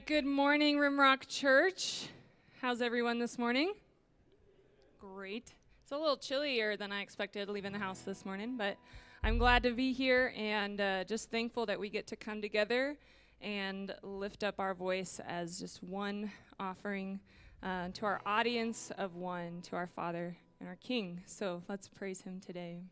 right, good morning, Rimrock Church. How's everyone this morning? Great. It's a little chillier than I expected leaving the house this morning, but I'm glad to be here and uh, just thankful that we get to come together and lift up our voice as just one offering uh, to our audience of one, to our Father and our King. So let's praise Him today.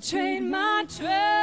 trade my trade.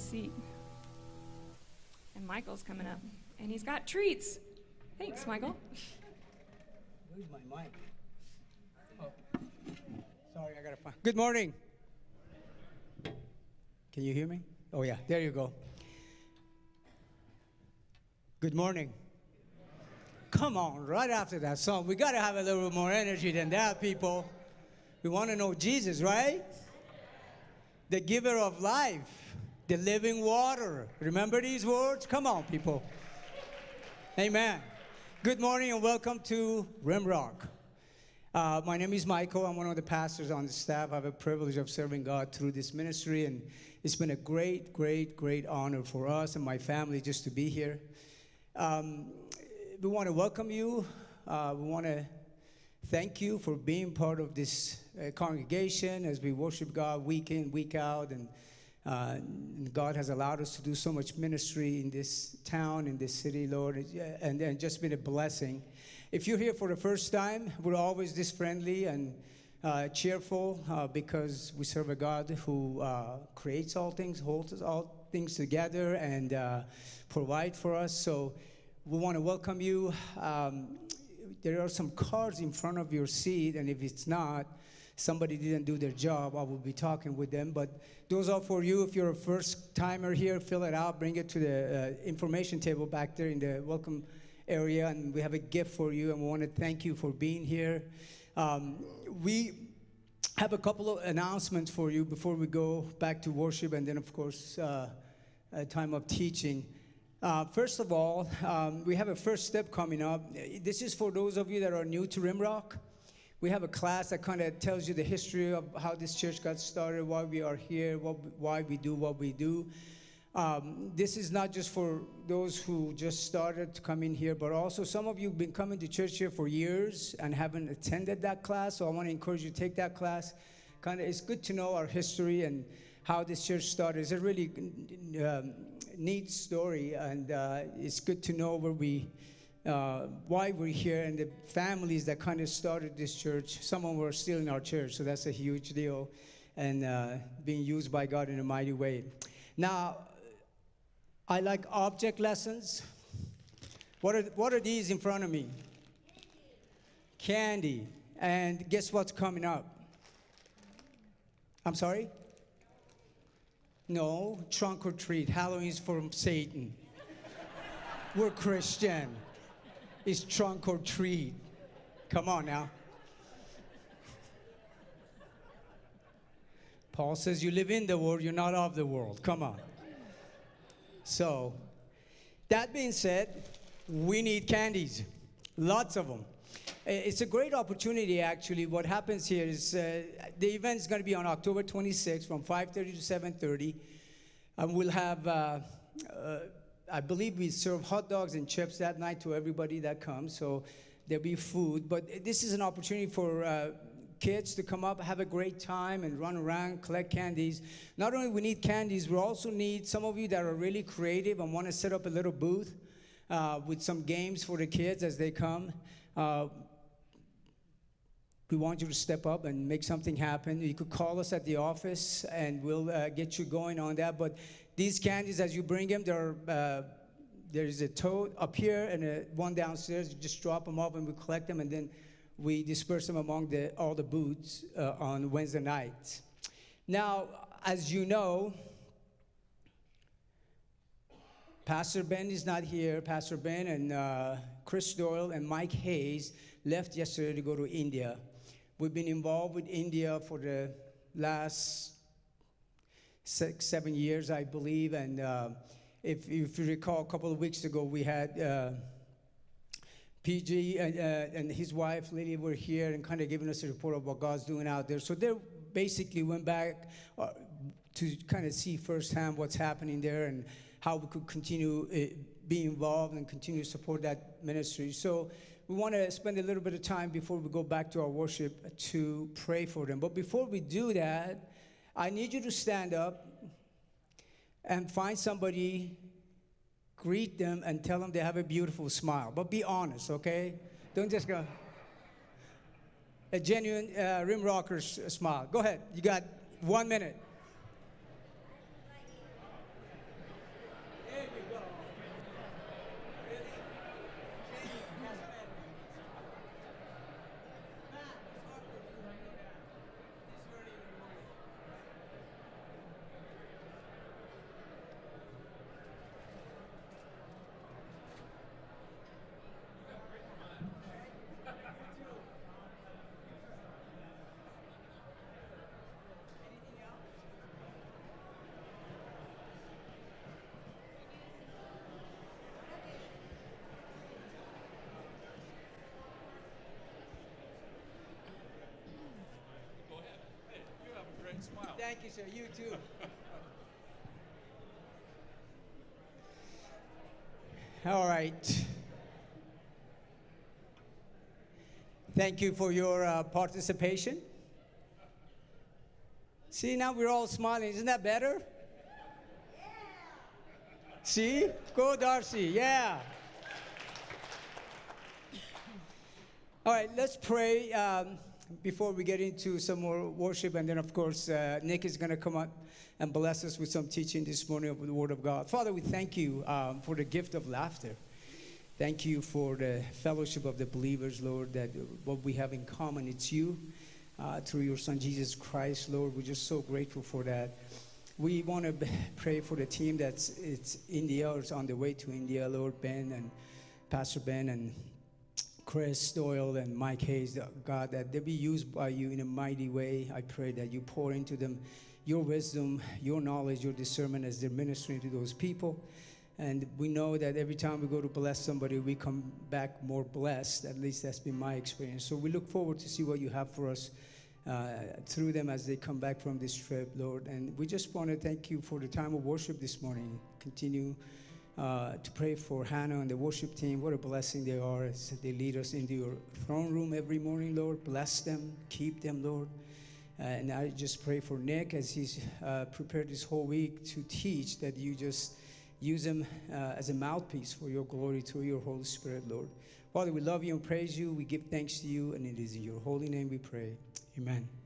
Seat. And Michael's coming up, and he's got treats. Thanks, Michael. Where's my mic? Oh. Sorry, I gotta find. Good morning. Can you hear me? Oh, yeah, there you go. Good morning. Come on, right after that song, we gotta have a little more energy than that, people. We wanna know Jesus, right? The giver of life, the living water. Remember these words? Come on, people. Amen. Good morning and welcome to Rimrock. Uh, my name is Michael. I'm one of the pastors on the staff. I have a privilege of serving God through this ministry, and it's been a great, great, great honor for us and my family just to be here. Um, we want to welcome you. Uh, we want to thank you for being part of this uh, congregation as we worship God week in, week out, and uh, God has allowed us to do so much ministry in this town, in this city, Lord, and, and just been a blessing. If you're here for the first time, we're always this friendly and uh, cheerful uh, because we serve a God who uh, creates all things, holds all things together, and uh, provide for us. So we want to welcome you. Um, there are some cards in front of your seat, and if it's not, somebody didn't do their job, I will be talking with them. But those are for you. If you're a first timer here, fill it out, bring it to the uh, information table back there in the welcome area, and we have a gift for you, and we want to thank you for being here. Um, we have a couple of announcements for you before we go back to worship, and then, of course, uh, a time of teaching. Uh, first of all, um, we have a first step coming up. This is for those of you that are new to Rimrock. We have a class that kind of tells you the history of how this church got started, why we are here, what, why we do what we do. Um, this is not just for those who just started to come in here, but also some of you have been coming to church here for years and haven't attended that class. So I want to encourage you to take that class. Kind of, it's good to know our history and how this church started. It's a really um, neat story, and uh, it's good to know where we, uh, why we're here, and the families that kind of started this church. Some of them are still in our church, so that's a huge deal, and uh, being used by God in a mighty way. Now, I like object lessons. What are, what are these in front of me? Candy. And guess what's coming up? I'm sorry? No, trunk or treat. Halloween's for Satan. We're Christian. It's trunk or treat. Come on now. Paul says you live in the world, you're not of the world. Come on. So, that being said, we need candies, lots of them. It's a great opportunity, actually. What happens here is uh, the event is going to be on October 26th from 5:30 to 7:30, and we'll have. Uh, uh, I believe we serve hot dogs and chips that night to everybody that comes, so there'll be food. But this is an opportunity for uh, kids to come up, have a great time, and run around, collect candies. Not only we need candies, we also need some of you that are really creative and want to set up a little booth uh, with some games for the kids as they come. Uh, we want you to step up and make something happen. You could call us at the office and we'll uh, get you going on that. But these candies, as you bring them, there uh, there's a tote up here and a one downstairs. You just drop them off and we collect them and then we disperse them among the, all the booths uh, on Wednesday nights. Now, as you know, Pastor Ben is not here. Pastor Ben and uh, Chris Doyle and Mike Hayes left yesterday to go to India. We've been involved with India for the last six, seven years, I believe. And uh, if, if, you recall, a couple of weeks ago, we had uh, PG and, uh, and his wife Lydia were here and kind of giving us a report of what God's doing out there. So they basically went back uh, to kind of see firsthand what's happening there and how we could continue uh, be involved and continue to support that ministry. So we want to spend a little bit of time before we go back to our worship to pray for them. But before we do that, I need you to stand up and find somebody, greet them, and tell them they have a beautiful smile. But be honest, okay? Don't just go. A genuine uh, rim rockers smile. Go ahead. You got one minute. You, too. All right. Thank you for your uh, participation. See, now we're all smiling. Isn't that better? See? Go, Darcy. Yeah. All right, let's pray. Um, before we get into some more worship, and then, of course, uh, Nick is going to come up and bless us with some teaching this morning of the Word of God. Father, we thank you um, for the gift of laughter. Thank you for the fellowship of the believers, Lord, that what we have in common, it's you uh, through your Son, Jesus Christ, Lord. We're just so grateful for that. We want to pray for the team that's it's India or on the way to India, Lord, Ben and Pastor Ben and Chris Doyle and Mike Hayes, God, that they be used by you in a mighty way. I pray that you pour into them your wisdom, your knowledge, your discernment as they're ministering to those people. And we know that every time we go to bless somebody, we come back more blessed. At least that's been my experience. So we look forward to see what you have for us uh, through them as they come back from this trip, Lord. And we just want to thank you for the time of worship this morning. Continue uh, to pray for Hannah and the worship team. What a blessing they are as they lead us into your throne room every morning, Lord. Bless them, keep them, Lord. Uh, and I just pray for Nick as he's uh, prepared this whole week to teach that you just use him uh, as a mouthpiece for your glory through your Holy Spirit, Lord. Father, we love you and praise you. We give thanks to you, and it is in your holy name we pray. Amen.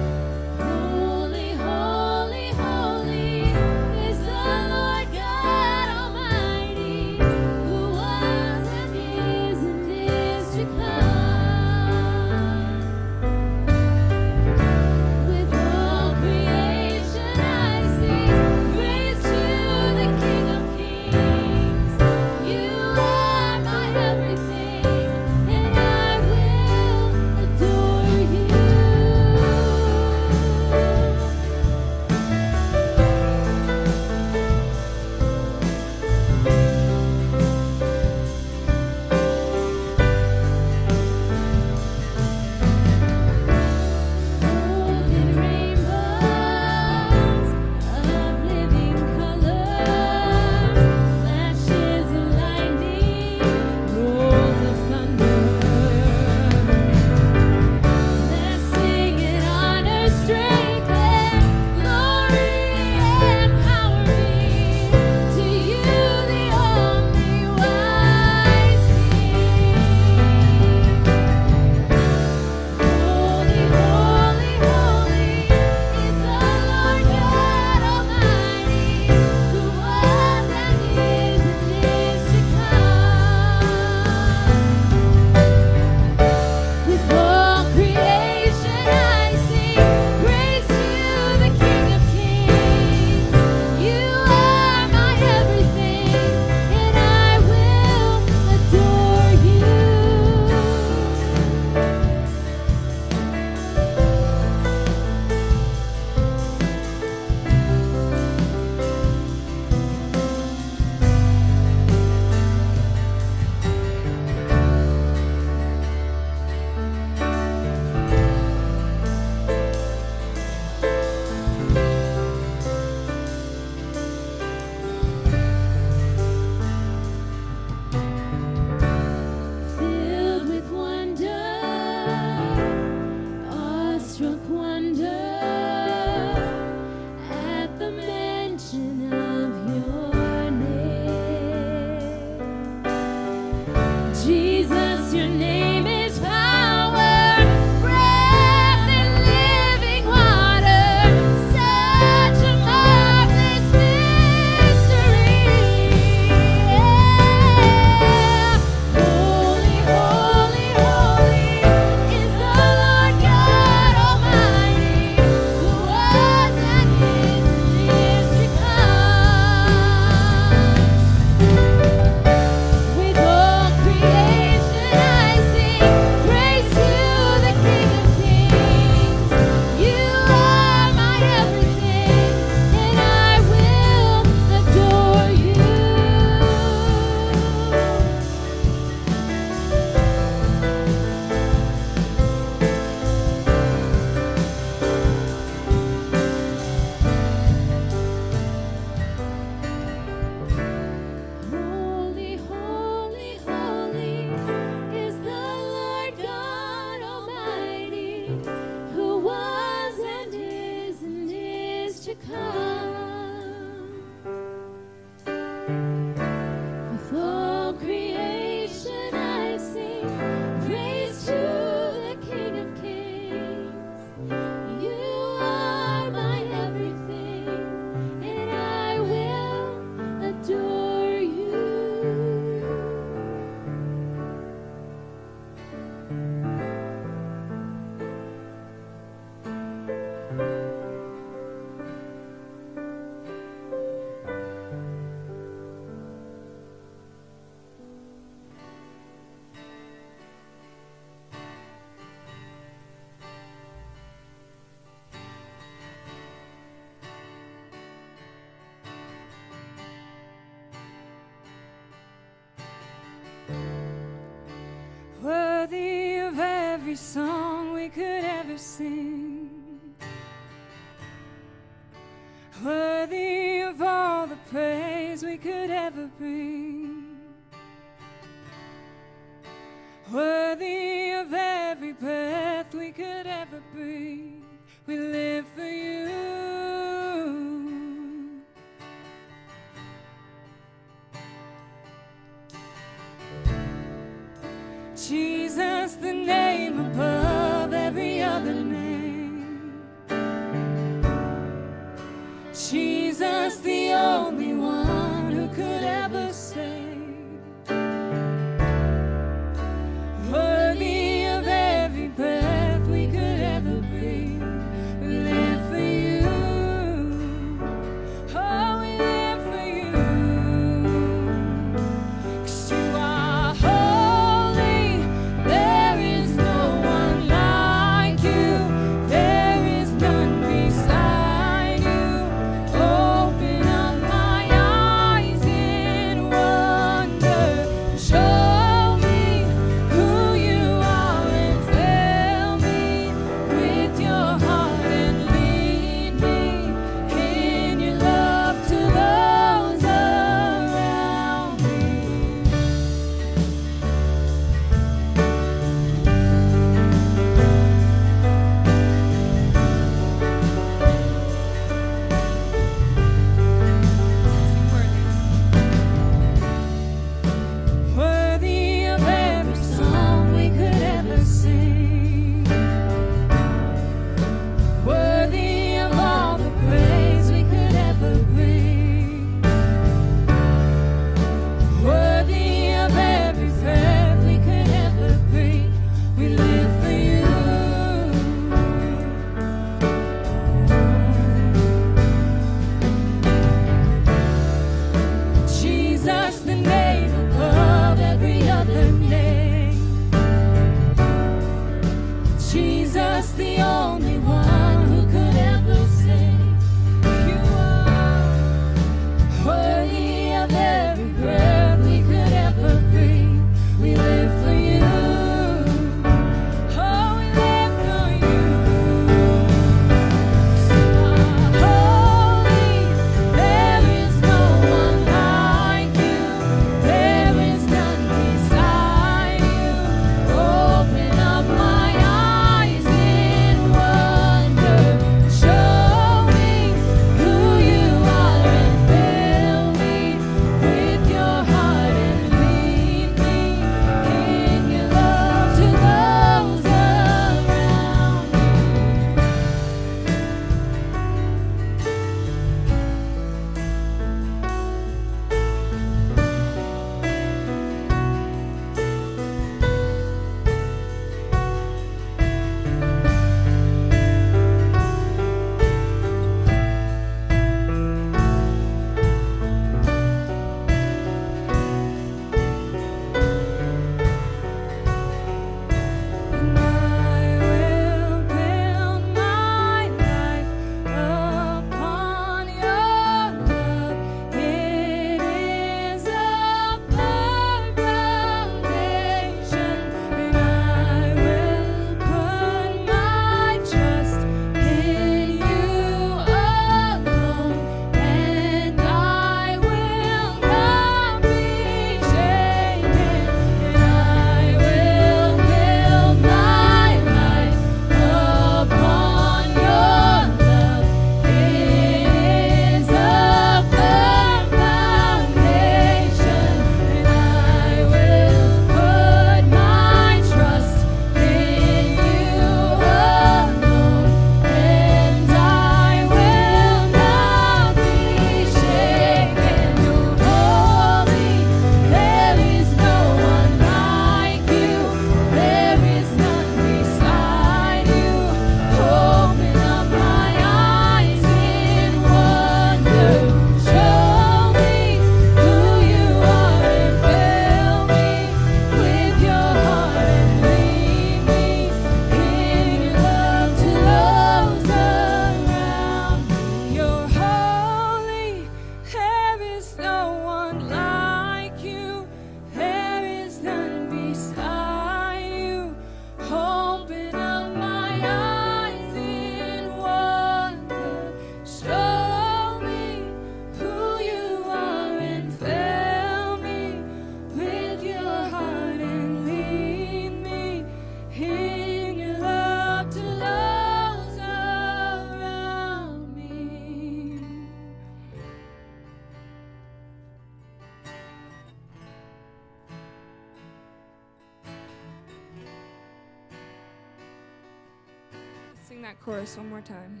Chorus one more time.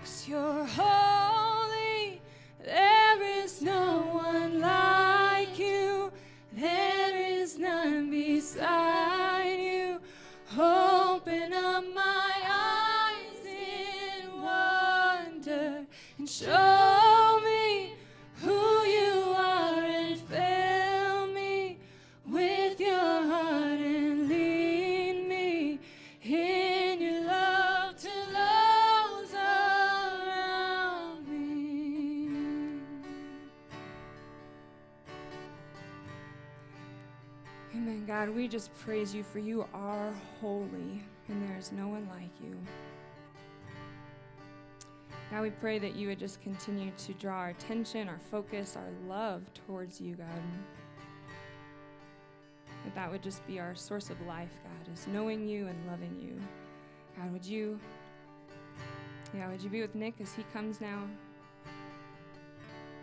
Cause you're just praise you for you are holy and there is no one like you. God, we pray that you would just continue to draw our attention, our focus, our love towards you, God. That that would just be our source of life, God, is knowing you and loving you. God, would you, yeah, would you be with Nick as he comes now?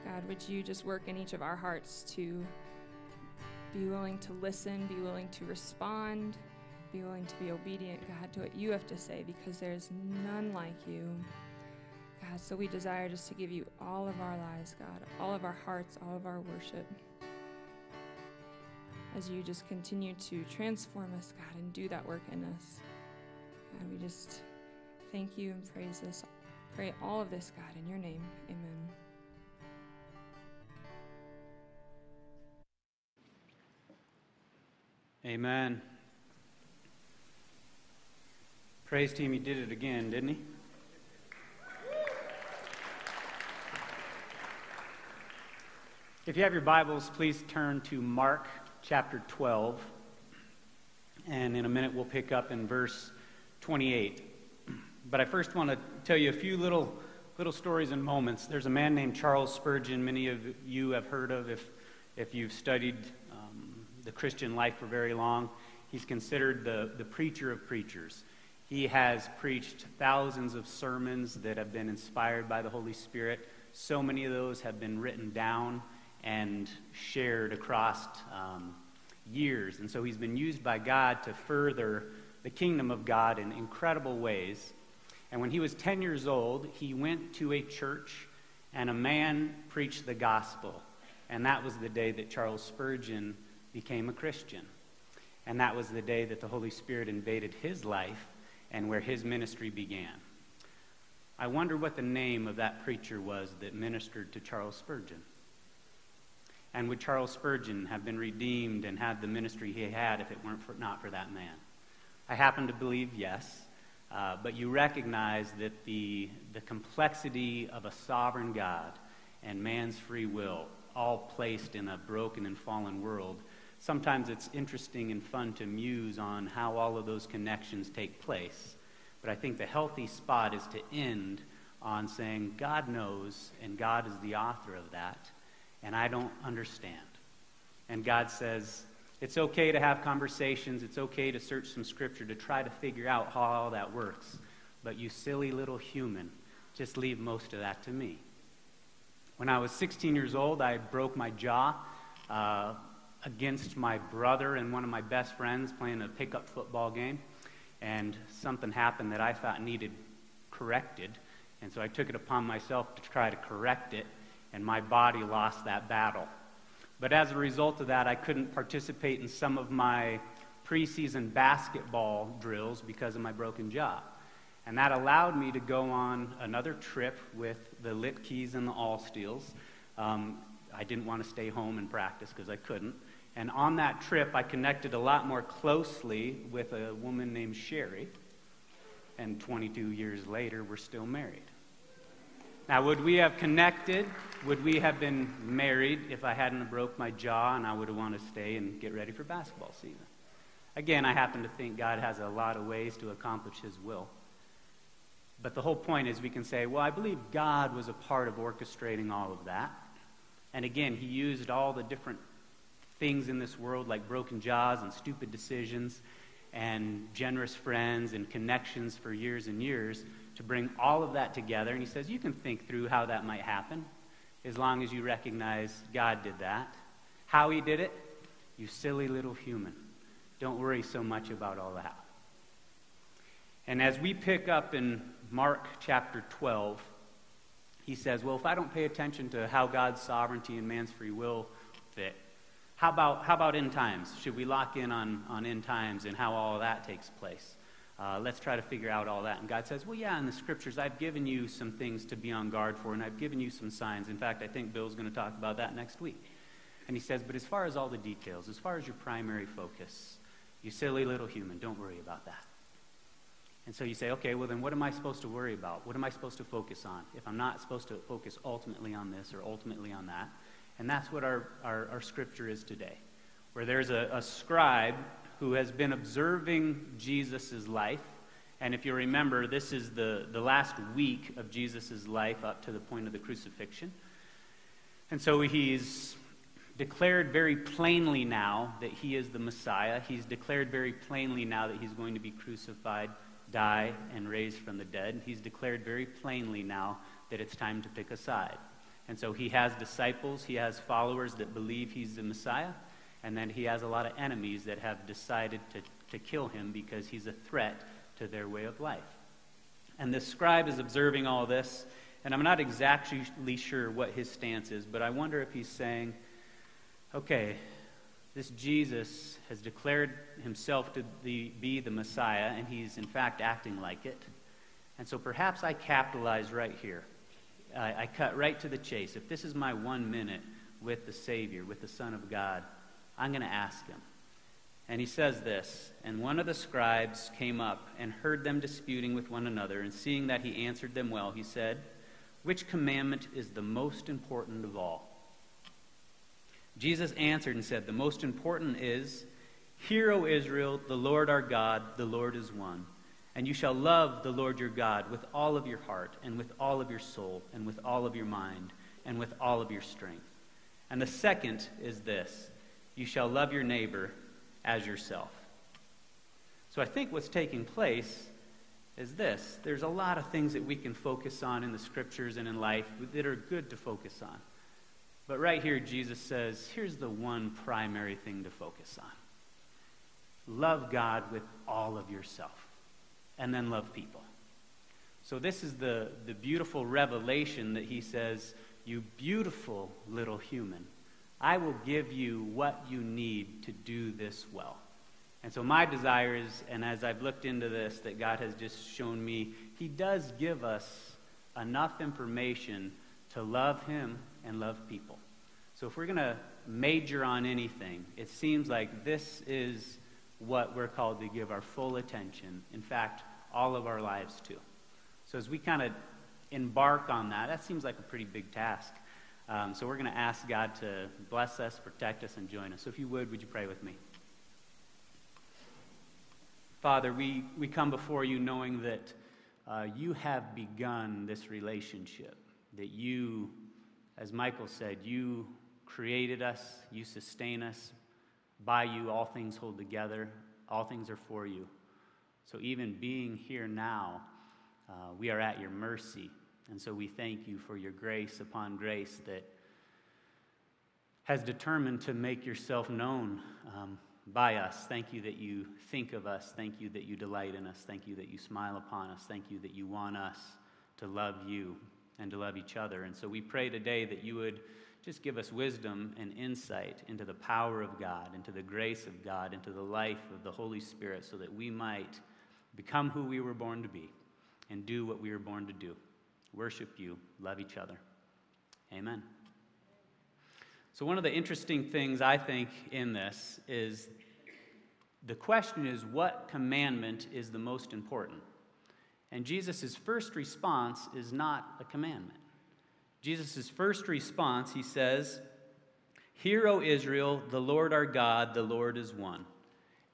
God, would you just work in each of our hearts to be willing to listen, be willing to respond, be willing to be obedient, God, to what you have to say, because there's none like you. God, so we desire just to give you all of our lives, God, all of our hearts, all of our worship. As you just continue to transform us, God, and do that work in us. God, we just thank you and praise this. Pray all of this, God, in your name. Amen. Amen. Praise team, he did it again, didn't he? If you have your Bibles, please turn to Mark chapter 12. And in a minute, we'll pick up in verse 28. But I first want to tell you a few little, little stories and moments. There's a man named Charles Spurgeon, many of you have heard of if, if you've studied the Christian life for very long. He's considered the, the preacher of preachers. He has preached thousands of sermons that have been inspired by the Holy Spirit. So many of those have been written down and shared across um, years. And so he's been used by God to further the kingdom of God in incredible ways. And when he was 10 years old, he went to a church and a man preached the gospel. And that was the day that Charles Spurgeon became a Christian. And that was the day that the Holy Spirit invaded his life and where his ministry began. I wonder what the name of that preacher was that ministered to Charles Spurgeon. And would Charles Spurgeon have been redeemed and had the ministry he had if it weren't for, not for that man? I happen to believe yes, uh, but you recognize that the, the complexity of a sovereign God and man's free will, all placed in a broken and fallen world, sometimes it's interesting and fun to muse on how all of those connections take place. But I think the healthy spot is to end on saying, God knows, and God is the author of that and I don't understand. And God says, it's okay to have conversations, it's okay to search some scripture to try to figure out how all that works. But you silly little human, just leave most of that to me. When I was 16 years old, I broke my jaw uh, against my brother and one of my best friends playing a pickup football game. And something happened that I thought needed corrected. And so I took it upon myself to try to correct it and my body lost that battle. But as a result of that, I couldn't participate in some of my preseason basketball drills because of my broken jaw. And that allowed me to go on another trip with the Litkeys and the Allsteels. Um, I didn't want to stay home and practice because I couldn't. And on that trip, I connected a lot more closely with a woman named Sherry. And 22 years later, we're still married. Now, would we have connected? Would we have been married if I hadn't broke my jaw and I would have wanted to stay and get ready for basketball season? Again, I happen to think God has a lot of ways to accomplish His will. But the whole point is we can say, well, I believe God was a part of orchestrating all of that. And again, He used all the different things in this world, like broken jaws and stupid decisions and generous friends and connections for years and years to bring all of that together. And he says, You can think through how that might happen as long as you recognize God did that. How he did it, you silly little human. Don't worry so much about all that. And as we pick up in Mark chapter 12, he says, Well, if I don't pay attention to how God's sovereignty and man's free will fit, how about, how about end times? Should we lock in on, on end times and how all that takes place? Uh, let's try to figure out all that. And God says, Well, yeah, in the scriptures, I've given you some things to be on guard for, and I've given you some signs. In fact, I think Bill's going to talk about that next week. And he says, But as far as all the details, as far as your primary focus, you silly little human, don't worry about that. And so you say, okay, well, then what am I supposed to worry about? What am I supposed to focus on if I'm not supposed to focus ultimately on this or ultimately on that? And that's what our, our, our scripture is today, where there's a, a scribe who has been observing Jesus' life. And if you remember, this is the, the last week of Jesus' life up to the point of the crucifixion. And so he's declared very plainly now that he is the Messiah. He's declared very plainly now that he's going to be crucified, die, and raised from the dead. He's declared very plainly now that it's time to pick a side. And so he has disciples, he has followers that believe he's the Messiah. And then he has a lot of enemies that have decided to, to kill him because he's a threat to their way of life. And this scribe is observing all this, and I'm not exactly sure what his stance is, but I wonder if he's saying, okay, this Jesus has declared himself to be the Messiah, and he's in fact acting like it. And so perhaps I capitalize right here. I, I cut right to the chase. If this is my one minute with the Savior, with the Son of God, I'm going to ask him. And he says this And one of the scribes came up and heard them disputing with one another, and seeing that he answered them well, he said, Which commandment is the most important of all? Jesus answered and said, The most important is, Hear, O Israel, the Lord our God, the Lord is one. And you shall love the Lord your God with all of your heart, and with all of your soul, and with all of your mind, and with all of your strength. And the second is this you shall love your neighbor as yourself. So I think what's taking place is this there's a lot of things that we can focus on in the scriptures and in life that are good to focus on. But right here, Jesus says, here's the one primary thing to focus on love God with all of yourself, and then love people. So, this is the, the beautiful revelation that he says, You beautiful little human. I will give you what you need to do this well. And so, my desire is, and as I've looked into this, that God has just shown me, He does give us enough information to love Him and love people. So, if we're going to major on anything, it seems like this is what we're called to give our full attention. In fact, all of our lives to. So, as we kind of embark on that, that seems like a pretty big task. Um, so we're going to ask God to bless us, protect us, and join us. So if you would, would you pray with me? Father, we, we come before you knowing that uh, you have begun this relationship, that you, as Michael said, you created us, you sustain us. By you, all things hold together, all things are for you. So even being here now, uh, we are at your mercy. And so we thank you for your grace upon grace that has determined to make yourself known um, by us. Thank you that you think of us. Thank you that you delight in us. Thank you that you smile upon us. Thank you that you want us to love you and to love each other. And so we pray today that you would just give us wisdom and insight into the power of God, into the grace of God, into the life of the Holy Spirit, so that we might become who we were born to be and do what we were born to do worship you, love each other. Amen. So, one of the interesting things I think in this is the question is what commandment is the most important? And Jesus' first response is not a commandment. Jesus' first response, he says, Hear, O Israel, the Lord our God, the Lord is one.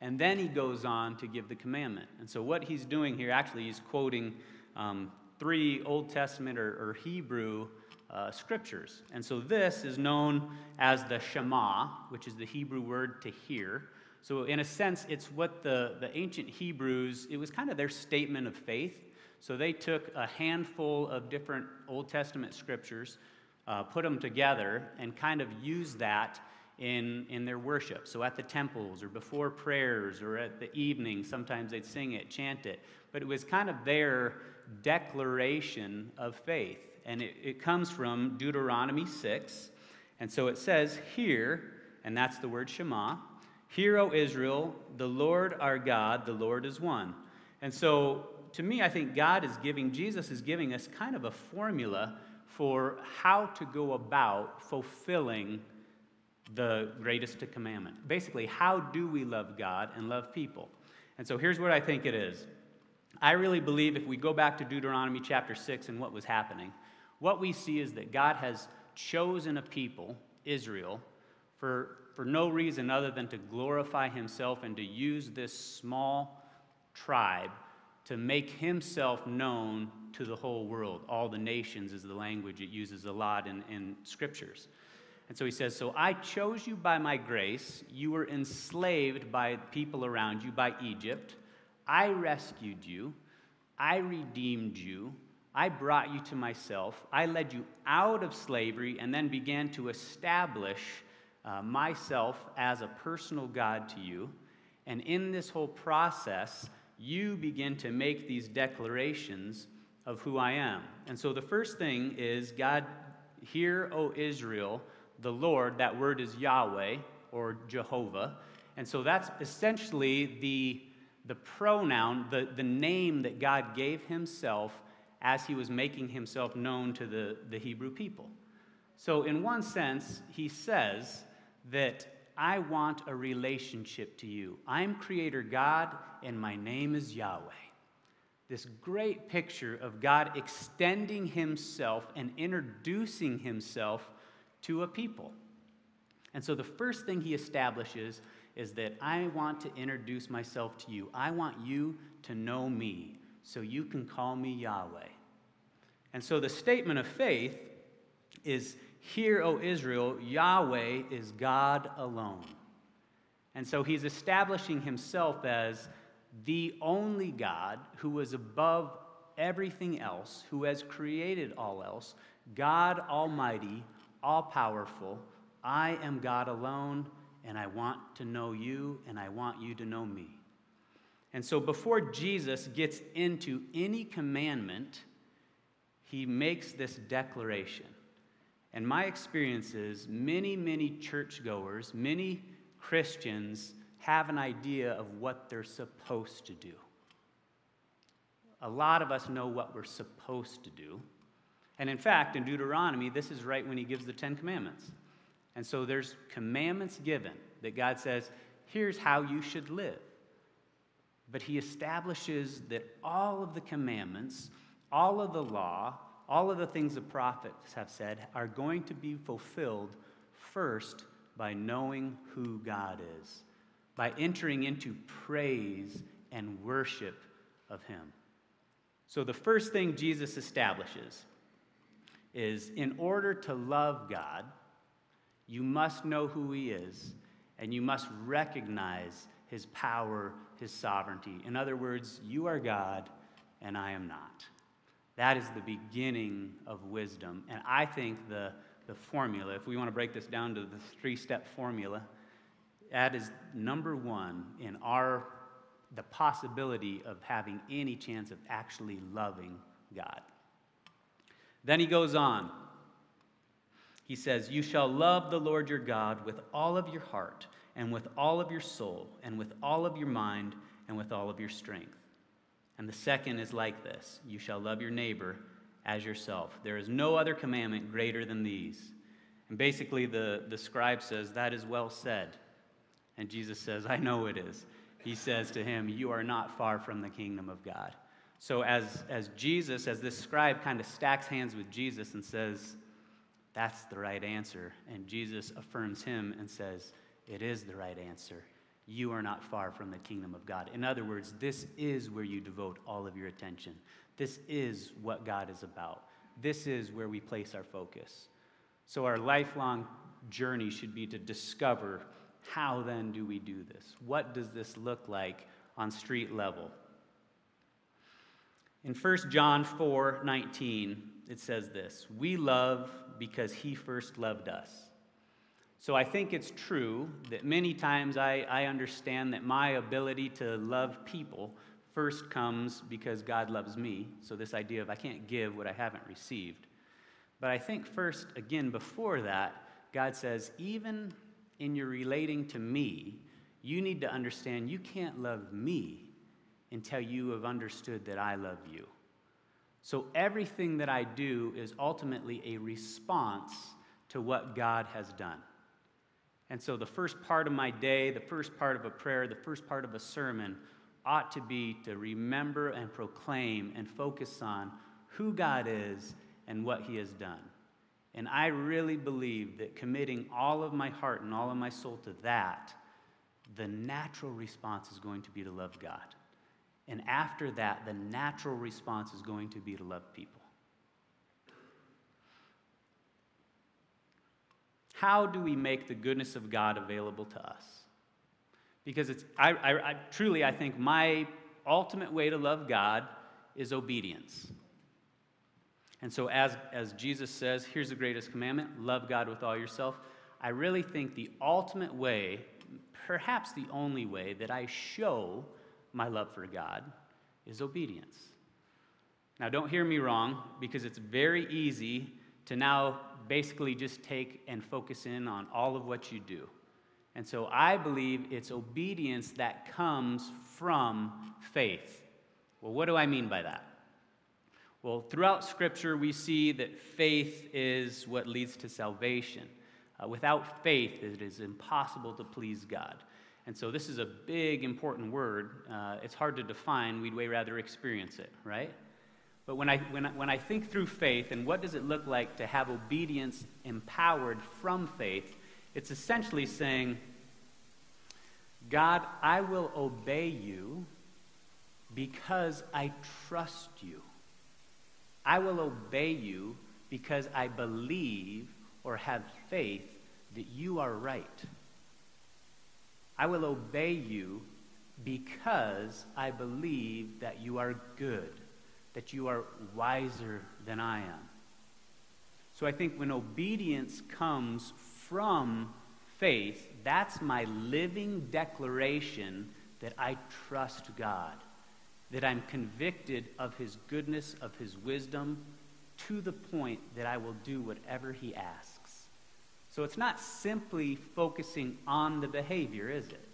And then he goes on to give the commandment. And so, what he's doing here, actually, he's quoting um, three Old Testament or, or Hebrew uh, scriptures. And so this is known as the Shema, which is the Hebrew word to hear. So, in a sense, it's what the, the ancient Hebrews, it was kind of their statement of faith. So, they took a handful of different Old Testament scriptures, uh, put them together, and kind of used that in, in their worship. So at the temples or before prayers or at the evening, sometimes they'd sing it, chant it. But it was kind of their declaration of faith. And it, it comes from Deuteronomy 6. And so it says, Hear, and that's the word Shema, Hear, O Israel, the Lord our God, the Lord is one. And so to me, I think God is giving, Jesus is giving us kind of a formula for how to go about fulfilling the greatest commandment. Basically, how do we love God and love people? And so here's what I think it is. I really believe if we go back to Deuteronomy chapter 6 and what was happening, what we see is that God has chosen a people, Israel, for, for no reason other than to glorify himself and to use this small tribe to make himself known to the whole world. All the nations is the language it uses a lot in, in scriptures. And so he says, So I chose you by my grace. You were enslaved by people around you, by Egypt. I rescued you. I redeemed you. I brought you to myself. I led you out of slavery and then began to establish uh, myself as a personal God to you. And in this whole process, you begin to make these declarations of who I am. And so the first thing is God, hear, O Israel, the Lord, that word is Yahweh or Jehovah. And so that's essentially the, the pronoun, the, the name that God gave himself as he was making himself known to the, the Hebrew people. So, in one sense, he says that I want a relationship to you. I'm Creator God, and my name is Yahweh. This great picture of God extending himself and introducing himself to a people. And so the first thing he establishes is that I want to introduce myself to you. I want you to know me so you can call me Yahweh. And so the statement of faith is Hear, O Israel, Yahweh is God alone. And so he's establishing himself as the only God who is above everything else, who has created all else, God Almighty, all powerful. I am God alone, and I want to know you, and I want you to know me. And so before Jesus gets into any commandment, he makes this declaration. And my experience is many, many churchgoers, many Christians have an idea of what they're supposed to do. A lot of us know what we're supposed to do. And in fact, in Deuteronomy, this is right when he gives the Ten Commandments. And so there's commandments given that God says, here's how you should live. But he establishes that all of the commandments, all of the law, all of the things the prophets have said are going to be fulfilled first by knowing who God is, by entering into praise and worship of him. So the first thing Jesus establishes is in order to love God, you must know who He is, and you must recognize His power, His sovereignty. In other words, you are God, and I am not. That is the beginning of wisdom. And I think the, the formula, if we want to break this down to the three step formula, that is number one in our the possibility of having any chance of actually loving God. Then he goes on. He says, You shall love the Lord your God with all of your heart, and with all of your soul, and with all of your mind, and with all of your strength. And the second is like this You shall love your neighbor as yourself. There is no other commandment greater than these. And basically, the, the scribe says, That is well said. And Jesus says, I know it is. He says to him, You are not far from the kingdom of God. So, as, as Jesus, as this scribe kind of stacks hands with Jesus and says, That's the right answer, and Jesus affirms him and says, It is the right answer. You are not far from the kingdom of God. In other words, this is where you devote all of your attention. This is what God is about. This is where we place our focus. So, our lifelong journey should be to discover how then do we do this? What does this look like on street level? In 1 John 4 19, it says this We love because he first loved us. So I think it's true that many times I, I understand that my ability to love people first comes because God loves me. So this idea of I can't give what I haven't received. But I think first, again, before that, God says, even in your relating to me, you need to understand you can't love me until you have understood that I love you. So everything that I do is ultimately a response to what God has done. And so the first part of my day, the first part of a prayer, the first part of a sermon ought to be to remember and proclaim and focus on who God is and what He has done. And I really believe that committing all of my heart and all of my soul to that, the natural response is going to be to love God. And after that, the natural response is going to be to love people. How do we make the goodness of God available to us? Because it's, I, I, I, truly, I think my ultimate way to love God is obedience. And so, as, as Jesus says, here's the greatest commandment love God with all yourself. I really think the ultimate way, perhaps the only way, that I show my love for God is obedience. Now, don't hear me wrong, because it's very easy to now basically just take and focus in on all of what you do. And so I believe it's obedience that comes from faith. Well, what do I mean by that? Well, throughout Scripture, we see that faith is what leads to salvation. Uh, without faith, it is impossible to please God. And so, this is a big, important word. Uh, it's hard to define. We'd way rather experience it, right? But when I, when, I, when I think through faith and what does it look like to have obedience empowered from faith, it's essentially saying, God, I will obey you because I trust you. I will obey you because I believe or have faith that you are right. I will obey you because I believe that you are good, that you are wiser than I am. So I think when obedience comes from faith, that's my living declaration that I trust God, that I'm convicted of His goodness, of His wisdom, to the point that I will do whatever He asks. So it's not simply focusing on the behavior, is it?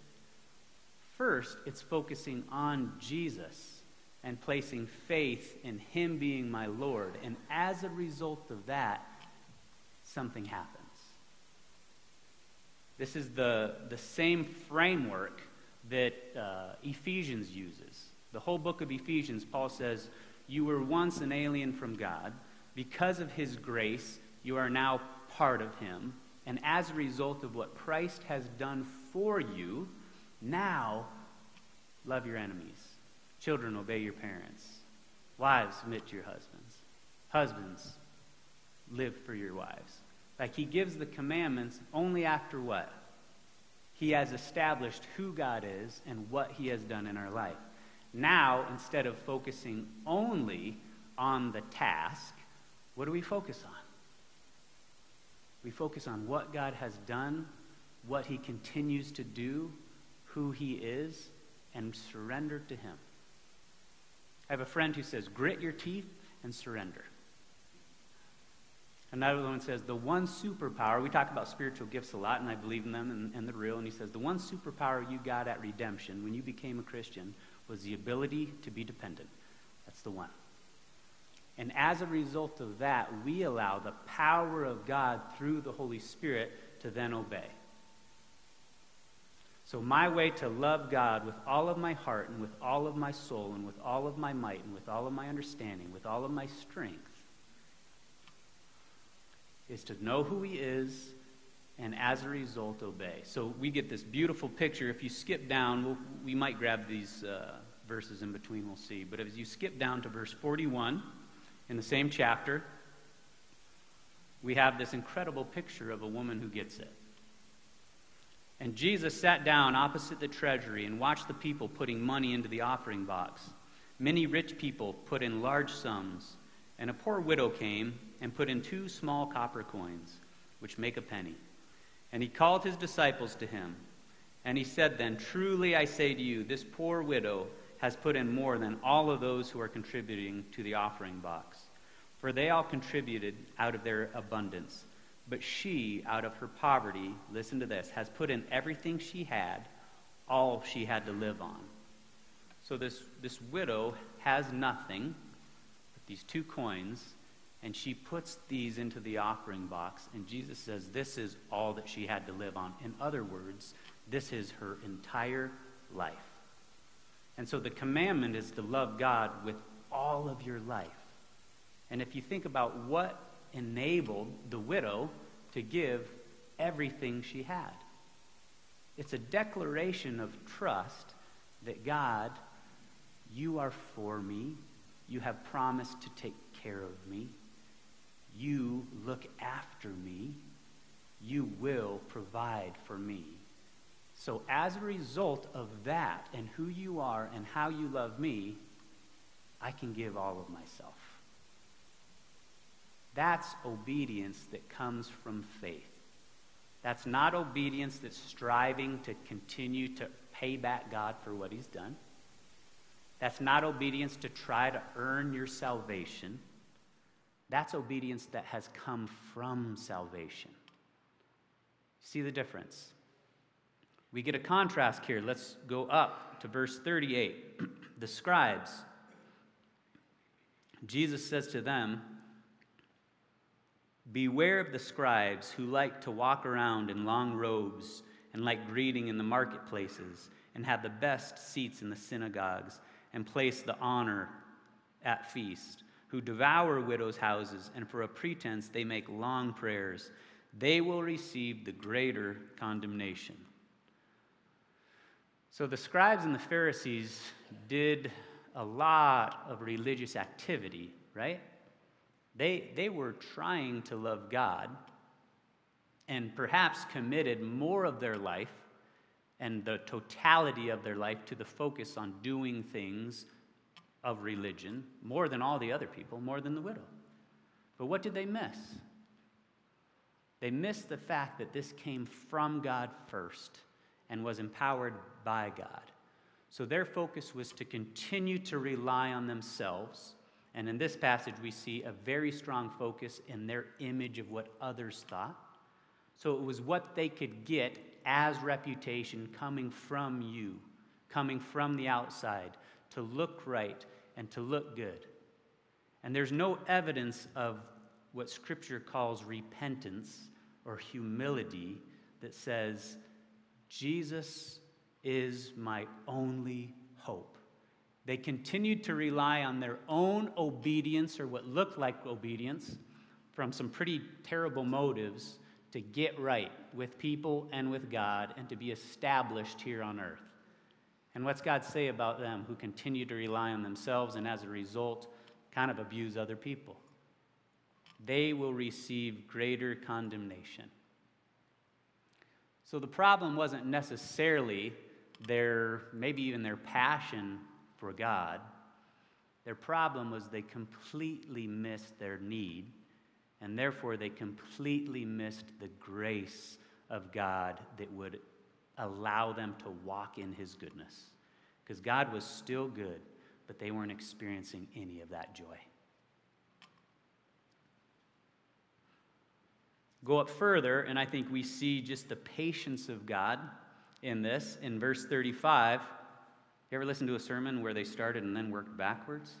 First, it's focusing on Jesus and placing faith in Him being my Lord. And as a result of that, something happens. This is the, the same framework that uh, Ephesians uses. The whole book of Ephesians, Paul says, You were once an alien from God. Because of his grace, you are now part of him. And as a result of what Christ has done for you, now love your enemies. Children, obey your parents. Wives, submit to your husbands. Husbands, live for your wives. Like he gives the commandments only after what? He has established who God is and what he has done in our life. Now, instead of focusing only on the task, what do we focus on? We focus on what God has done, what he continues to do, who he is, and surrender to him. I have a friend who says, grit your teeth and surrender. Another one says, the one superpower, we talk about spiritual gifts a lot, and I believe in them and, and they're real. And he says, the one superpower you got at redemption when you became a Christian was the ability to be dependent. That's the one. And as a result of that, we allow the power of God through the Holy Spirit to then obey. So, my way to love God with all of my heart and with all of my soul and with all of my might and with all of my understanding, with all of my strength, is to know who He is and as a result obey. So we get this beautiful picture. If you skip down, we'll, we might grab these uh, verses in between, we'll see. But as you skip down to verse 41 in the same chapter, we have this incredible picture of a woman who gets it. And Jesus sat down opposite the treasury and watched the people putting money into the offering box. Many rich people put in large sums, and a poor widow came and put in two small copper coins, which make a penny. And he called his disciples to him. And he said then, Truly I say to you, this poor widow has put in more than all of those who are contributing to the offering box. For they all contributed out of their abundance. But she, out of her poverty, listen to this, has put in everything she had, all she had to live on. So this, this widow has nothing but these two coins, and she puts these into the offering box, and Jesus says this is all that she had to live on. In other words, this is her entire life. And so the commandment is to love God with all of your life. And if you think about what enabled the widow to give everything she had, it's a declaration of trust that God, you are for me. You have promised to take care of me. You look after me. You will provide for me. So, as a result of that and who you are and how you love me, I can give all of myself. That's obedience that comes from faith. That's not obedience that's striving to continue to pay back God for what he's done. That's not obedience to try to earn your salvation. That's obedience that has come from salvation. See the difference? We get a contrast here. Let's go up to verse 38. the scribes. Jesus says to them, Beware of the scribes who like to walk around in long robes and like greeting in the marketplaces and have the best seats in the synagogues and place the honor at feast who devour widows' houses, and for a pretense they make long prayers, they will receive the greater condemnation. So the scribes and the Pharisees did a lot of religious activity, right? They, they were trying to love God and perhaps committed more of their life and the totality of their life to the focus on doing things of religion more than all the other people, more than the widow. But what did they miss? They missed the fact that this came from God first and was empowered by God. So their focus was to continue to rely on themselves. And in this passage, we see a very strong focus in their image of what others thought. So it was what they could get as reputation coming from you, coming from the outside, to look right, and to look good. And there's no evidence of what Scripture calls repentance or humility that says, Jesus is my only hope. They continued to rely on their own obedience or what looked like obedience from some pretty terrible motives to get right with people and with God and to be established here on earth. And what's God say about them who continue to rely on themselves and as a result kind of abuse other people? They will receive greater condemnation. So the problem wasn't necessarily their, maybe even their passion for God. Their problem was they completely missed their need, and therefore they completely missed the grace of God that would allow them to walk in his goodness. Because God was still good, but they weren't experiencing any of that joy. Go up further, and I think we see just the patience of God in this. In verse 35, you ever listen to a sermon where they started and then worked backwards?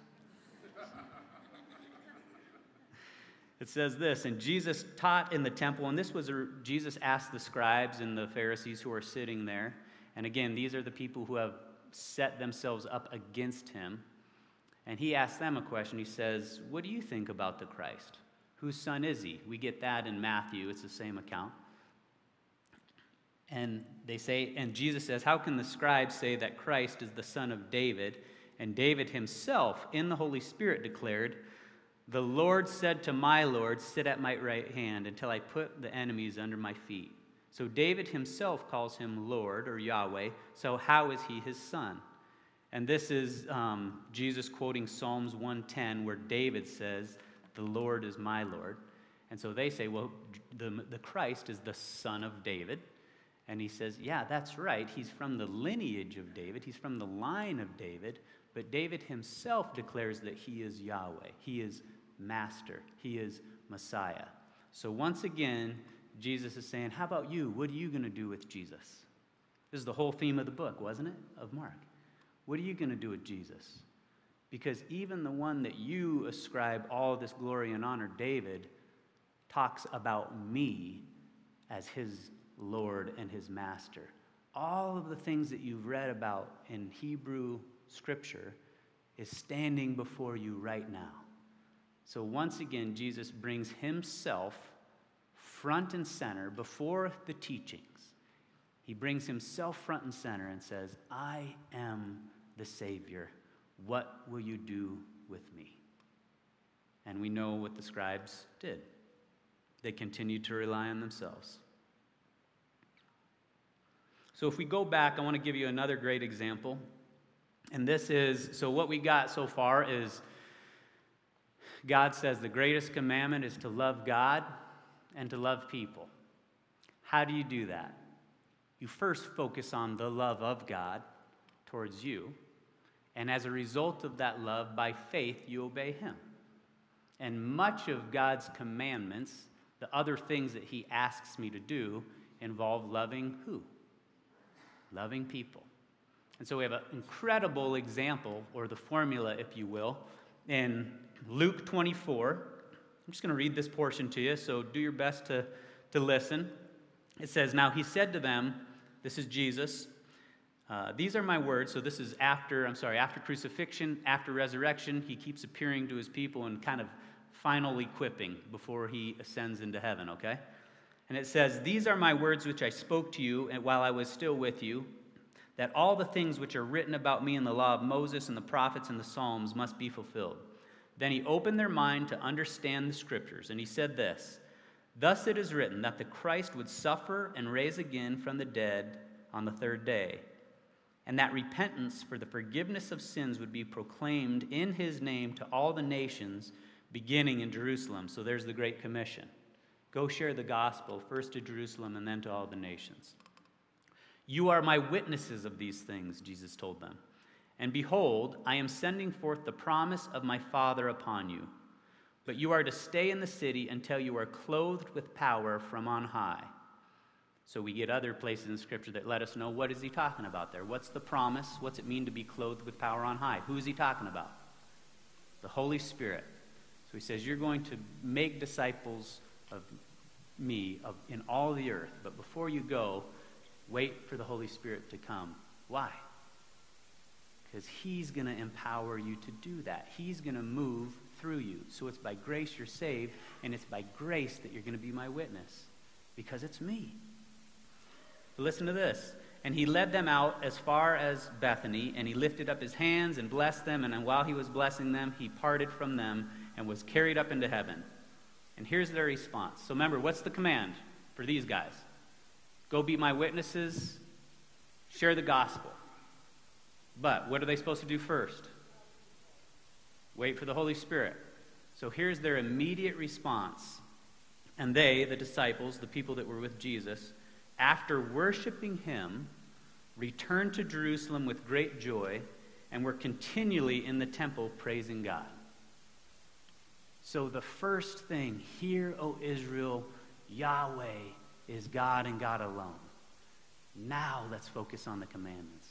It says this, and Jesus taught in the temple, and this was a, Jesus asked the scribes and the Pharisees who are sitting there. And again, these are the people who have set themselves up against him. And he asked them a question. He says, What do you think about the Christ? Whose son is he? We get that in Matthew, it's the same account. And they say, and Jesus says, How can the scribes say that Christ is the son of David? And David himself, in the Holy Spirit, declared, the Lord said to my Lord, Sit at my right hand until I put the enemies under my feet. So David himself calls him Lord or Yahweh. So how is he his son? And this is um, Jesus quoting Psalms 110, where David says, The Lord is my Lord. And so they say, well, the, the Christ is the son of David. And he says, yeah, that's right. He's from the lineage of David, he's from the line of David. But David himself declares that he is Yahweh, he is master, he is Messiah. So once again, Jesus is saying, How about you? What are you going to do with Jesus? This is the whole theme of the book, wasn't it? Of Mark. What are you going to do with Jesus? Because even the one that you ascribe all this glory and honor, David, talks about me as his Lord and his master. All of the things that you've read about in Hebrew scripture is standing before you right now. So once again, Jesus brings himself front and center before the teachings. He brings himself front and center and says, I am the Savior. What will you do with me? And we know what the scribes did. They continued to rely on themselves. So, if we go back, I want to give you another great example. And this is so, what we got so far is God says the greatest commandment is to love God and to love people. How do you do that? You first focus on the love of God towards you, and as a result of that love, by faith, you obey Him. And much of God's commandments, the other things that He asks me to do, involve loving who? Loving people. And so we have an incredible example, or the formula, if you will, in Luke 24. I'm just going to read this portion to you, so do your best to, to listen. It says, Now he said to them, This is Jesus. Uh, These are my words. So this is after, I'm sorry, after crucifixion, after resurrection. He keeps appearing to his people and kind of final equipping before he ascends into heaven, okay? And it says, These are my words which I spoke to you while I was still with you, that all the things which are written about me in the law of Moses and the prophets and the Psalms must be fulfilled. Then he opened their mind to understand the scriptures, and he said this Thus it is written that the Christ would suffer and raise again from the dead on the third day, and that repentance for the forgiveness of sins would be proclaimed in his name to all the nations, beginning in Jerusalem. So there's the Great Commission. Go share the gospel, first to Jerusalem and then to all the nations. You are my witnesses of these things, Jesus told them. And behold, I am sending forth the promise of my Father upon you. But you are to stay in the city until you are clothed with power from on high. So we get other places in Scripture that let us know what is he talking about there. What's the promise? What's it mean to be clothed with power on high? Who is he talking about? The Holy Spirit. So he says, You're going to make disciples of me of, in all the earth. But before you go, wait for the Holy Spirit to come. Why? because He's going to empower you to do that. He's going to move through you. So it's by grace you're saved, and it's by grace that you're going to be my witness because it's me. But listen to this. And he led them out as far as Bethany, and he lifted up his hands and blessed them. And while he was blessing them, he parted from them and was carried up into heaven. And here's their response. So remember, what's the command for these guys? Go be my witnesses, share the gospel. But what are they supposed to do first? Wait for the Holy Spirit. So here's their immediate response. And they, the disciples, the people that were with Jesus, after worshiping him, returned to Jerusalem with great joy and were continually in the temple praising God. So the first thing, hear, O Israel, Yahweh is God and God alone. Now let's focus on the commandments.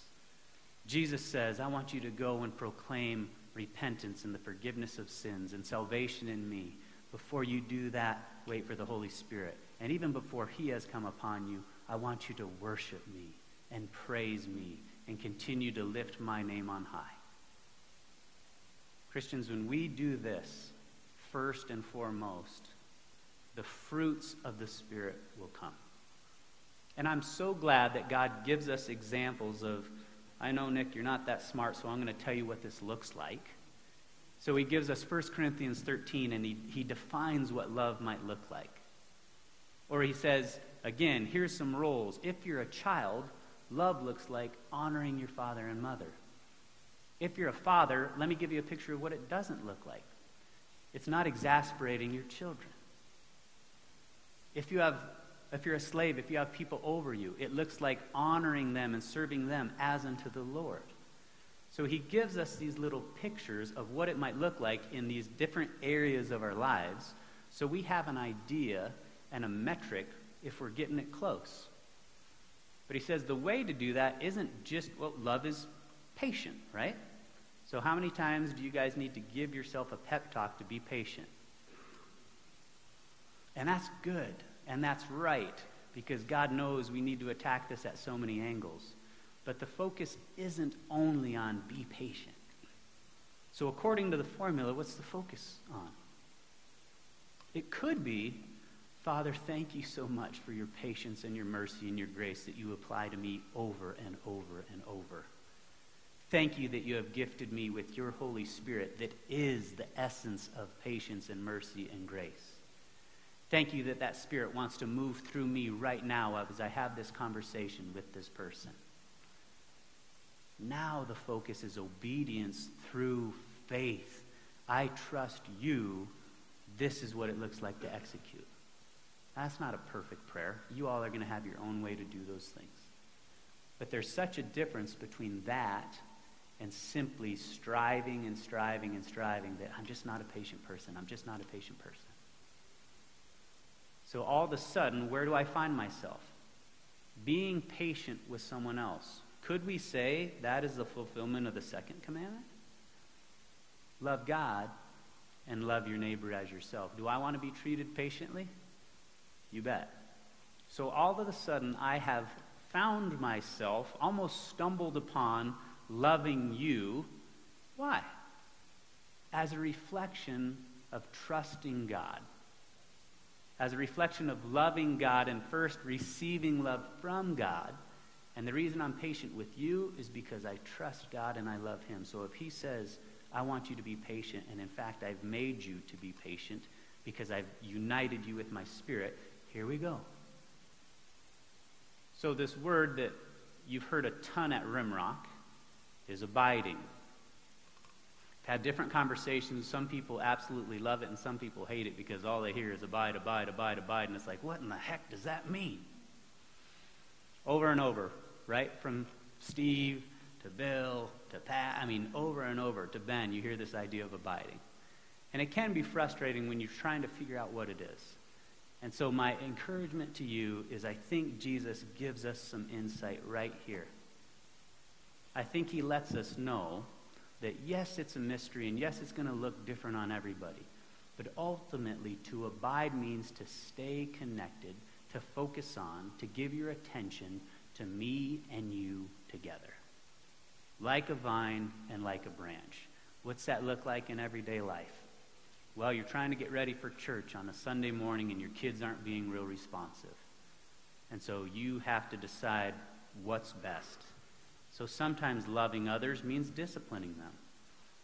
Jesus says, I want you to go and proclaim repentance and the forgiveness of sins and salvation in me. Before you do that, wait for the Holy Spirit. And even before he has come upon you, I want you to worship me and praise me and continue to lift my name on high. Christians, when we do this, first and foremost, the fruits of the Spirit will come. And I'm so glad that God gives us examples of I know, Nick, you're not that smart, so I'm going to tell you what this looks like. So he gives us 1 Corinthians 13, and he, he defines what love might look like. Or he says, again, here's some roles. If you're a child, love looks like honoring your father and mother. If you're a father, let me give you a picture of what it doesn't look like. It's not exasperating your children. If you have if you're a slave, if you have people over you, it looks like honoring them and serving them as unto the Lord. So he gives us these little pictures of what it might look like in these different areas of our lives so we have an idea and a metric if we're getting it close. But he says the way to do that isn't just, well, love is patient, right? So, how many times do you guys need to give yourself a pep talk to be patient? And that's good, and that's right, because God knows we need to attack this at so many angles. But the focus isn't only on be patient. So, according to the formula, what's the focus on? It could be, Father, thank you so much for your patience and your mercy and your grace that you apply to me over and over and over. Thank you that you have gifted me with your Holy Spirit that is the essence of patience and mercy and grace. Thank you that that Spirit wants to move through me right now as I have this conversation with this person. Now the focus is obedience through faith. I trust you. This is what it looks like to execute. That's not a perfect prayer. You all are going to have your own way to do those things. But there's such a difference between that and simply striving and striving and striving that I'm just not a patient person. I'm just not a patient person. So all of a sudden, where do I find myself? Being patient with someone else. Could we say that is the fulfillment of the second commandment? Love God and love your neighbor as yourself. Do I want to be treated patiently? You bet. So all of a sudden, I have found myself, almost stumbled upon loving you. Why? As a reflection of trusting God. As a reflection of loving God and first receiving love from God. And the reason I'm patient with you is because I trust God and I love Him. So if He says, I want you to be patient, and in fact, I've made you to be patient because I've united you with my Spirit, here we go. So, this word that you've heard a ton at Rimrock is abiding. I've had different conversations. Some people absolutely love it, and some people hate it because all they hear is abide, abide, abide, abide. And it's like, what in the heck does that mean? Over and over, right? From Steve to Bill to Pat, I mean, over and over to Ben, you hear this idea of abiding. And it can be frustrating when you're trying to figure out what it is. And so, my encouragement to you is I think Jesus gives us some insight right here. I think he lets us know that yes, it's a mystery, and yes, it's going to look different on everybody. But ultimately, to abide means to stay connected, to focus on, to give your attention to me and you together. Like a vine and like a branch. What's that look like in everyday life? Well, you're trying to get ready for church on a Sunday morning and your kids aren't being real responsive. And so you have to decide what's best. So sometimes loving others means disciplining them.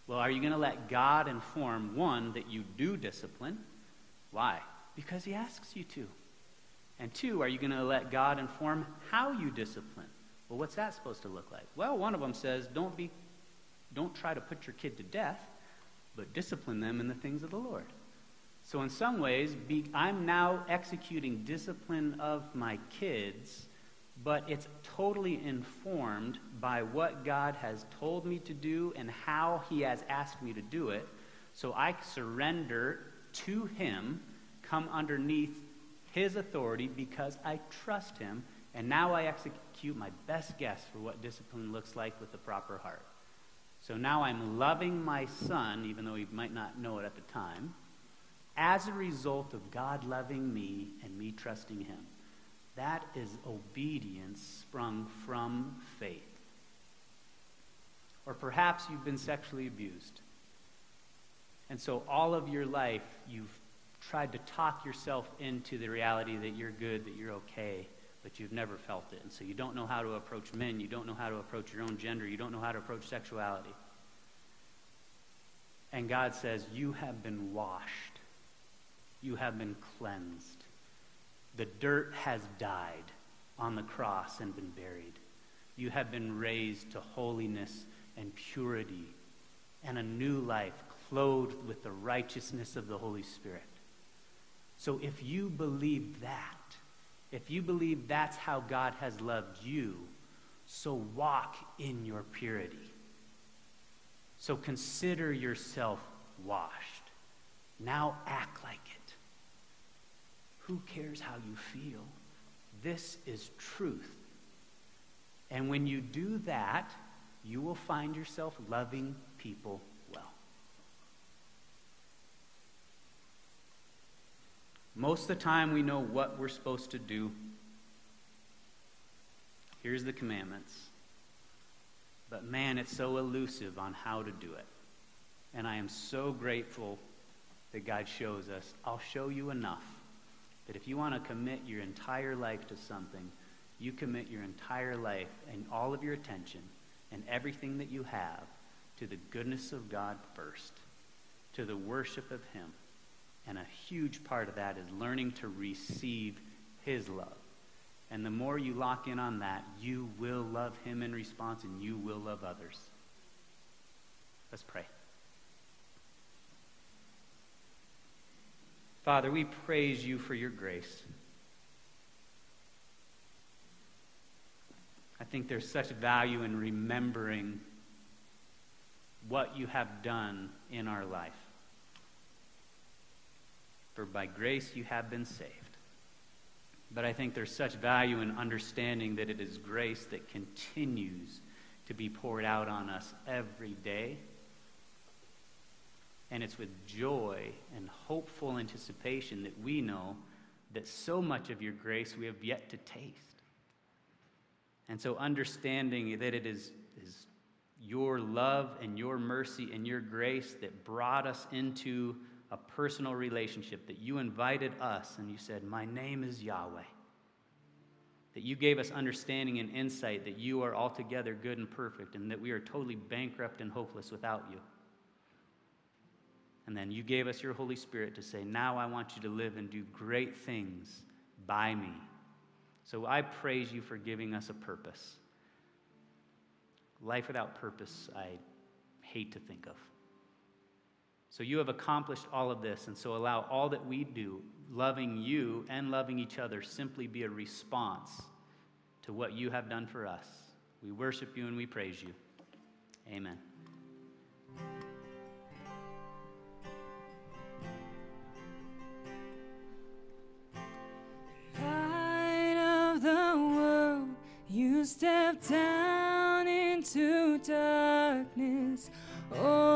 Well, are you going to let God inform, one, that you do discipline? Why? Because He asks you to. And two, are you going to let God inform how you discipline? Well, what's that supposed to look like? Well, one of them says, don't, be, don't try to put your kid to death but discipline them in the things of the Lord. So, in some ways, be, I'm now executing discipline of my kids, but it's totally informed by what God has told me to do and how He has asked me to do it. So, I surrender to Him, come underneath His authority because I trust Him, and now I execute my best guess for what discipline looks like with the proper heart. So now I'm loving my son, even though he might not know it at the time, as a result of God loving me and me trusting him. That is obedience sprung from faith. Or perhaps you've been sexually abused. And so all of your life, you've tried to talk yourself into the reality that you're good, that you're okay but you've never felt it. And so you don't know how to approach men. You don't know how to approach your own gender. You don't know how to approach sexuality. And God says, You have been washed. You have been cleansed. The dirt has died on the cross and been buried. You have been raised to holiness and purity and a new life clothed with the righteousness of the Holy Spirit. So if you believe that, if you believe that's how God has loved you, so walk in your purity. So consider yourself washed. Now act like it. Who cares how you feel? This is truth. And when you do that, you will find yourself loving people well. Most of the time, we know what we're supposed to do. Here's the commandments. But man, it's so elusive on how to do it. And I am so grateful that God shows us. I'll show you enough that if you want to commit your entire life to something, you commit your entire life and all of your attention and everything that you have to the goodness of God first, to the worship of Him. And a huge part of that is learning to receive His love. And the more you lock in on that, you will love Him in response and you will love others. Let's pray. Father, we praise you for your grace. I think there's such value in remembering what you have done in our life. For by grace you have been saved. But I think there's such value in understanding that it is grace that continues to be poured out on us every day. And it's with joy and hopeful anticipation that we know that so much of your grace we have yet to taste. And so, understanding that it is, is your love and your mercy and your grace that brought us into a personal relationship, that you invited us and you said, My name is Yahweh. That you gave us understanding and insight that you are altogether good and perfect and that we are totally bankrupt and hopeless without you. And then you gave us your Holy Spirit to say, Now I want you to live and do great things by me. So I praise you for giving us a purpose. Life without purpose, I hate to think of. So you have accomplished all of this, and so allow all that we do, loving you and loving each other, simply be a response to what you have done for us. We worship you and we praise you. Amen. Down into darkness. Open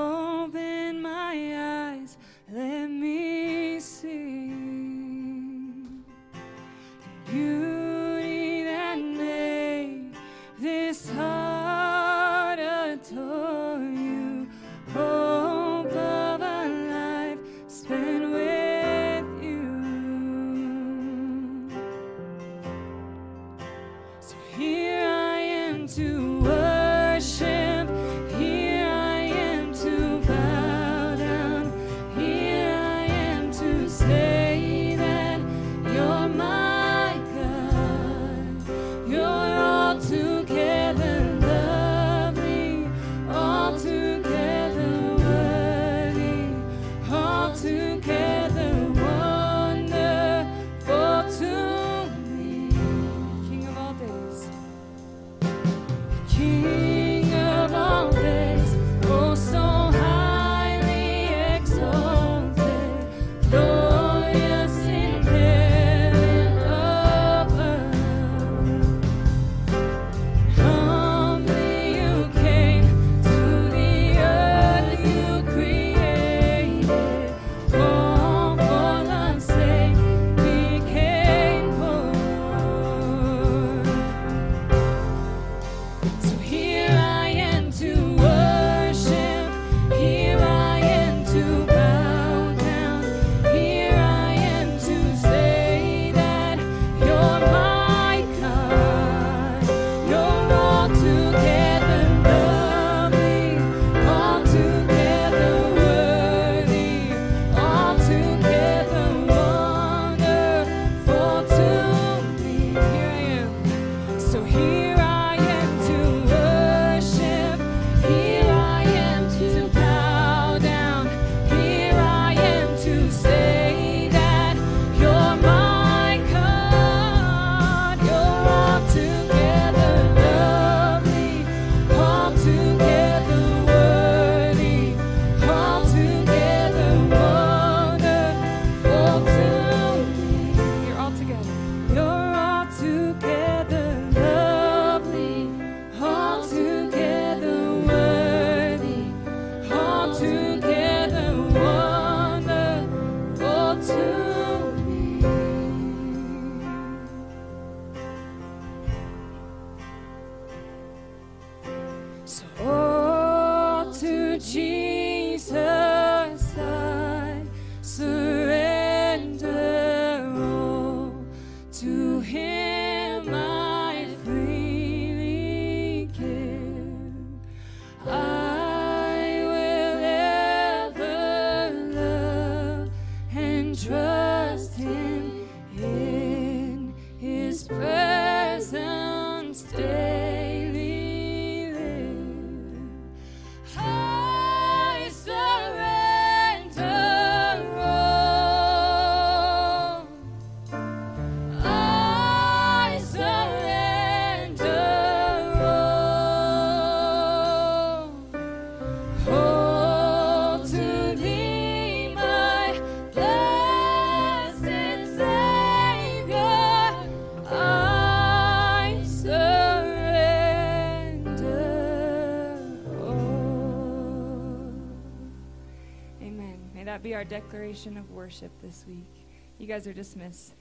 be our declaration of worship this week. You guys are dismissed.